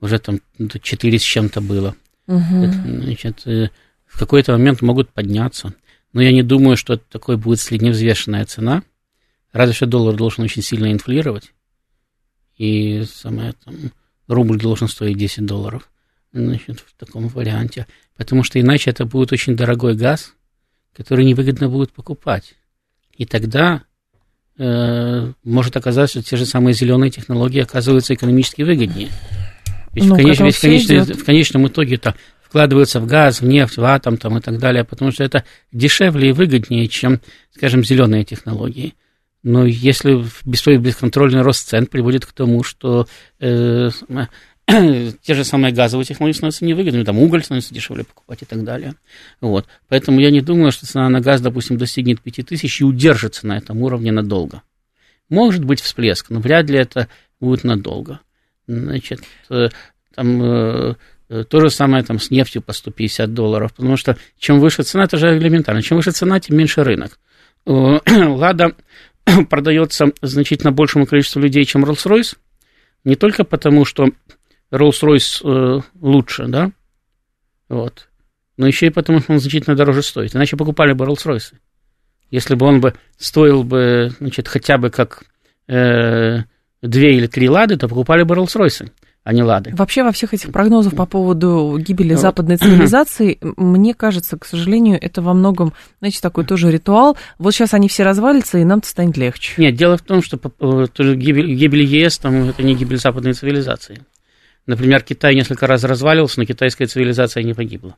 Уже там 4 с чем-то было. Угу. Это, значит, э, в какой-то момент могут подняться. Но я не думаю, что такой будет средневзвешенная цена. Разве что доллар должен очень сильно инфлировать. И самое там рубль должен стоить 10 долларов значит, в таком варианте, потому что иначе это будет очень дорогой газ, который невыгодно будет покупать. И тогда э, может оказаться, что те же самые зеленые технологии оказываются экономически выгоднее. Ведь, ну, в, конеч... ведь в, конечном, в конечном итоге это вкладываются в газ, в нефть, в атом там, и так далее, потому что это дешевле и выгоднее, чем, скажем, зеленые технологии. Но если бесконтрольный рост цен приводит к тому, что э, те же самые газовые технологии становятся невыгодными, там уголь становится дешевле покупать и так далее. Вот. Поэтому я не думаю, что цена на газ, допустим, достигнет 5000 и удержится на этом уровне надолго. Может быть всплеск, но вряд ли это будет надолго. Значит, э, там э, то же самое там с нефтью по 150 долларов, потому что чем выше цена, это же элементарно, чем выше цена, тем меньше рынок. Лада продается значительно большему количеству людей, чем Rolls-Royce, не только потому, что Rolls-Royce э, лучше, да, вот, но еще и потому, что он значительно дороже стоит. Иначе покупали бы Rolls-Royce. Если бы он бы стоил бы, значит, хотя бы как э, две или три лады, то покупали бы Rolls-Royce а не лады. Вообще во всех этих прогнозах по поводу гибели вот. западной цивилизации, мне кажется, к сожалению, это во многом, знаете, такой тоже ритуал. Вот сейчас они все развалятся, и нам-то станет легче. Нет, дело в том, что э, гибель, гибель ЕС, там, это не гибель западной цивилизации. Например, Китай несколько раз развалился, но китайская цивилизация не погибла.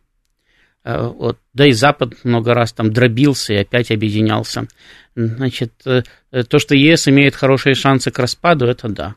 Э, вот. Да и Запад много раз там дробился и опять объединялся. Значит, э, то, что ЕС имеет хорошие шансы к распаду, это да.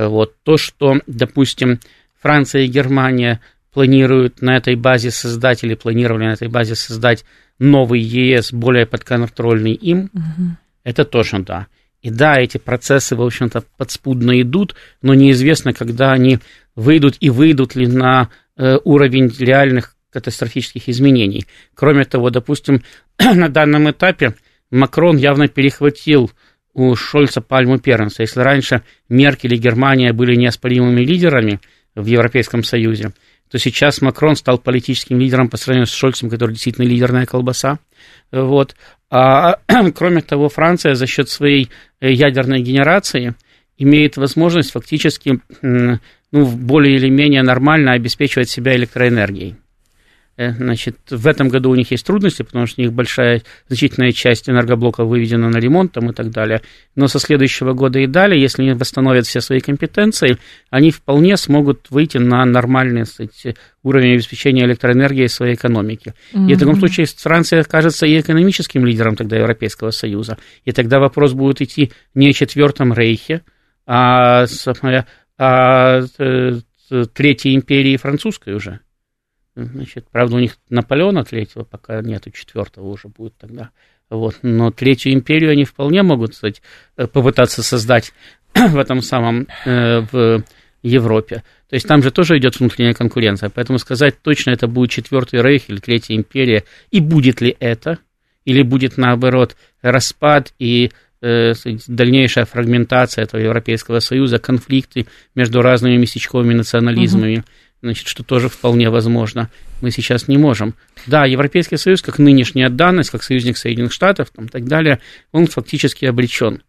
Э, вот. То, что, допустим, Франция и Германия планируют на этой базе создать или планировали на этой базе создать новый ЕС, более подконтрольный им, угу. это тоже да. И да, эти процессы, в общем-то, подспудно идут, но неизвестно, когда они выйдут и выйдут ли на э, уровень реальных катастрофических изменений. Кроме того, допустим, на данном этапе Макрон явно перехватил у Шольца пальму первенства. Если раньше Меркель и Германия были неоспоримыми лидерами в Европейском Союзе, то сейчас Макрон стал политическим лидером по сравнению с Шольцем, который действительно лидерная колбаса. Вот. А, кроме того, Франция за счет своей э, ядерной генерации имеет возможность фактически ну, более или менее нормально обеспечивать себя электроэнергией. Э, значит, в этом году у них есть трудности, потому что у них большая, значительная часть энергоблока выведена на ремонт там, и так далее. Но со следующего года и далее, если они восстановят все свои компетенции, они вполне смогут выйти на нормальный кстати, уровень обеспечения электроэнергии своей экономики. Mm-hmm. И в таком случае Франция окажется и экономическим лидером тогда Европейского Союза. И тогда вопрос будет идти не о четвертом рейхе, а, о, о Третьей империи французской уже. Значит, правда, у них Наполеона третьего пока нету, четвертого уже будет тогда. Вот. Но Третью империю они вполне могут кстати, э, попытаться создать в этом самом э, в Европе. То есть там же тоже идет внутренняя конкуренция. Поэтому сказать точно, это будет четвертый рейх или третья империя, и будет ли это, или будет наоборот распад и э, дальнейшая фрагментация этого Европейского Союза, конфликты между разными местечковыми национализмами. Угу значит, что тоже вполне возможно. Мы сейчас не можем. Да, Европейский Союз, как нынешняя данность, как союзник Соединенных Штатов и так далее, он фактически обречен.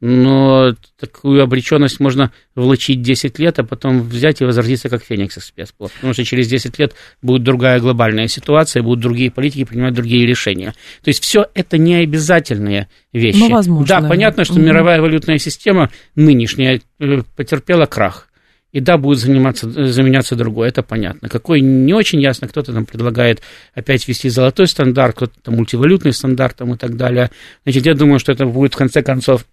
Но такую обреченность можно влачить 10 лет, а потом взять и возродиться как феникс из спецплод. Потому что через 10 лет будет другая глобальная ситуация, будут другие политики принимать другие решения. То есть все это не обязательные вещи. Ну, возможно. Да, понятно, что угу. мировая валютная система нынешняя э, потерпела крах и да, будет заниматься, заменяться другой, это понятно. Какой не очень ясно, кто-то там предлагает опять ввести золотой стандарт, кто-то там мультивалютный стандарт там, и так далее. Значит, я думаю, что это будет в конце концов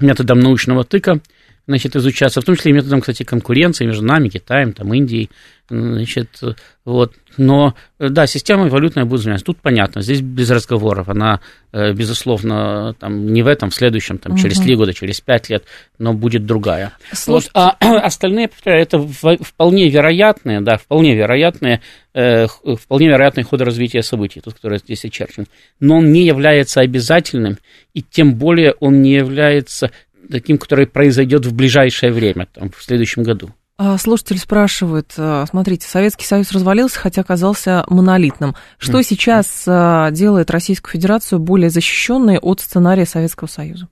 методом научного тыка, значит, изучаться, в том числе и методом, кстати, конкуренции между нами, Китаем, там, Индией, значит, вот, но, да, система валютная будет заменяться, тут понятно, здесь без разговоров, она, э, безусловно, там, не в этом, в следующем, там, через три года, через пять лет, но будет другая. Слушай... Вот, а остальные, повторяю, это вполне вероятные, да, вполне вероятные, э, вполне вероятный ход развития событий, тот, который здесь очерчен, но он не является обязательным, и тем более он не является таким, который произойдет в ближайшее время, там, в следующем году. А, слушатель спрашивает, а, смотрите, Советский Союз развалился, хотя оказался монолитным. Что mm. сейчас а, делает Российскую Федерацию более защищенной от сценария Советского Союза?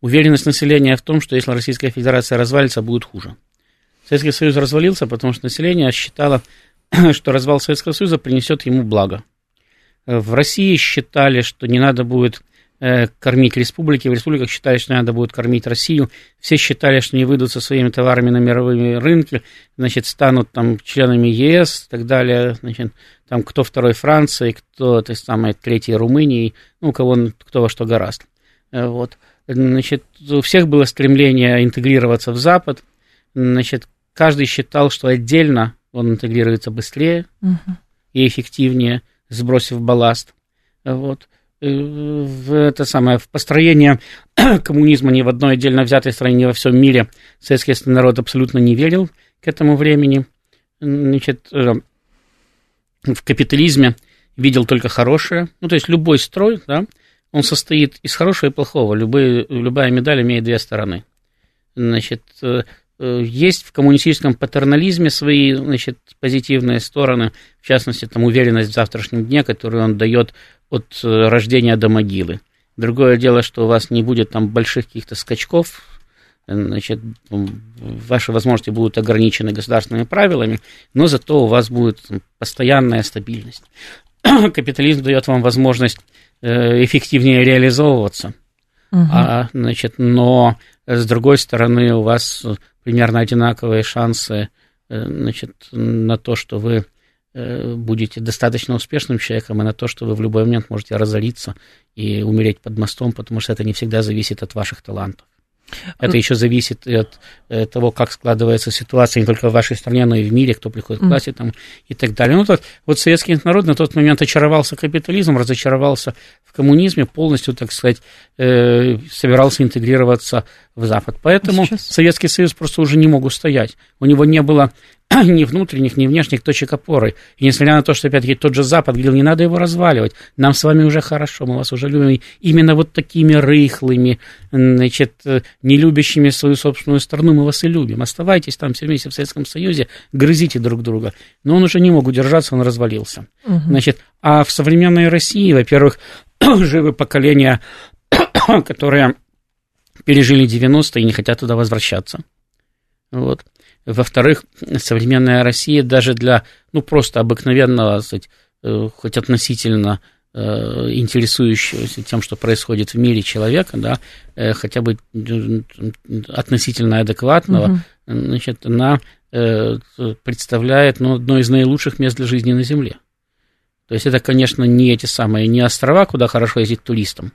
Уверенность населения в том, что если Российская Федерация развалится, будет хуже. Советский Союз развалился, потому что население считало, что развал Советского Союза принесет ему благо. В России считали, что не надо будет кормить республики. В республиках считали, что надо будет кормить Россию. Все считали, что не выйдут со своими товарами на мировые рынки, значит, станут там членами ЕС и так далее. Значит, там кто второй Франции, кто то есть, самое третий Румынии, ну, кого кто во что гораст. Э, вот. Значит, у всех было стремление интегрироваться в Запад. значит, каждый считал, что отдельно он интегрируется быстрее угу. и эффективнее, сбросив балласт. Вот. Э, в это самое, в построение коммунизма ни в одной отдельно взятой стране, ни во всем мире советский народ абсолютно не верил к этому времени. Значит, э, в капитализме видел только хорошее. Ну, то есть любой строй, да, он состоит из хорошего и плохого. Любые, любая медаль имеет две стороны. Значит, э, есть в коммунистическом патернализме свои значит, позитивные стороны, в частности, там, уверенность в завтрашнем дне, которую он дает от э, рождения до могилы. Другое дело, что у вас не будет там больших каких-то скачков, значит, ваши возможности будут ограничены государственными правилами, но зато у вас будет постоянная стабильность. Капитализм дает вам возможность эффективнее реализовываться, угу. а, значит, но с другой стороны, у вас примерно одинаковые шансы э, значит, на то, что вы э, будете достаточно успешным человеком, и на то, что вы в любой момент можете разориться и умереть под мостом, потому что это не всегда зависит от ваших талантов. Это еще зависит от э, того, как складывается ситуация не только в вашей стране, но и в мире, кто приходит к власти там, и так далее. Ну, вот, вот советский народ на тот момент очаровался капитализмом, разочаровался в коммунизме, полностью, так сказать, э, собирался интегрироваться в Запад. Поэтому Сейчас... Советский Союз просто уже не мог устоять. У него не было ни внутренних, ни внешних точек опоры. И несмотря на то, что, опять-таки, тот же Запад говорил, не надо его разваливать, нам с вами уже хорошо, мы вас уже любим. Именно вот такими рыхлыми, значит, не любящими свою собственную страну, мы вас и любим. Оставайтесь там все вместе в Советском Союзе, грызите друг друга. Но он уже не мог удержаться, он развалился. Угу. Значит, а в современной России, во-первых, живы поколения, которые пережили 90-е и не хотят туда возвращаться. Вот. Во-вторых, современная Россия даже для, ну, просто обыкновенного, сказать, э, хоть относительно э, интересующегося тем, что происходит в мире человека, да, э, хотя бы относительно адекватного, угу. значит, она представляет ну, одно из наилучших мест для жизни на Земле. То есть это, конечно, не эти самые, не острова, куда хорошо ездить туристам.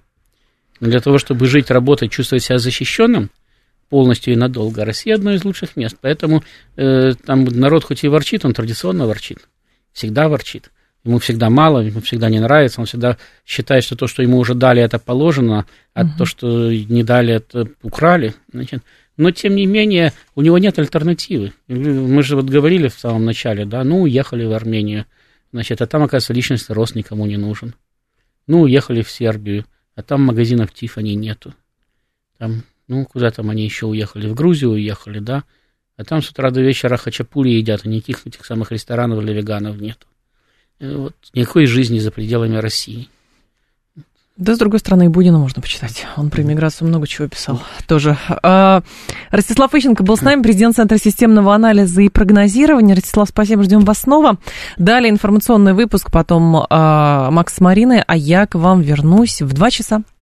Но для того, чтобы жить, работать, чувствовать себя защищенным – полностью и надолго. Россия одно из лучших мест. Поэтому э, там народ хоть и ворчит, он традиционно ворчит. Всегда ворчит. Ему всегда мало, ему всегда не нравится, он всегда считает, что то, что ему уже дали, это положено, а угу. то, что не дали, это украли. Значит, но, тем не менее, у него нет альтернативы. Мы же вот говорили в самом начале, да, ну, уехали в Армению, значит, а там, оказывается, личностный рост никому не нужен. Ну, уехали в Сербию, а там магазинов Тифани нету. Там ну, куда там они еще уехали? В Грузию уехали, да? А там с утра до вечера хачапури едят, а никаких этих самых ресторанов для веганов нет. Э, вот, никакой жизни за пределами России. Да, с другой стороны, и Бунина можно почитать. Он про иммиграцию много чего писал тоже. А, Ростислав Ищенко был с нами, президент Центра системного анализа и прогнозирования. Ростислав, спасибо, ждем вас снова. Далее информационный выпуск, потом а, Макс с Мариной, а я к вам вернусь в два часа.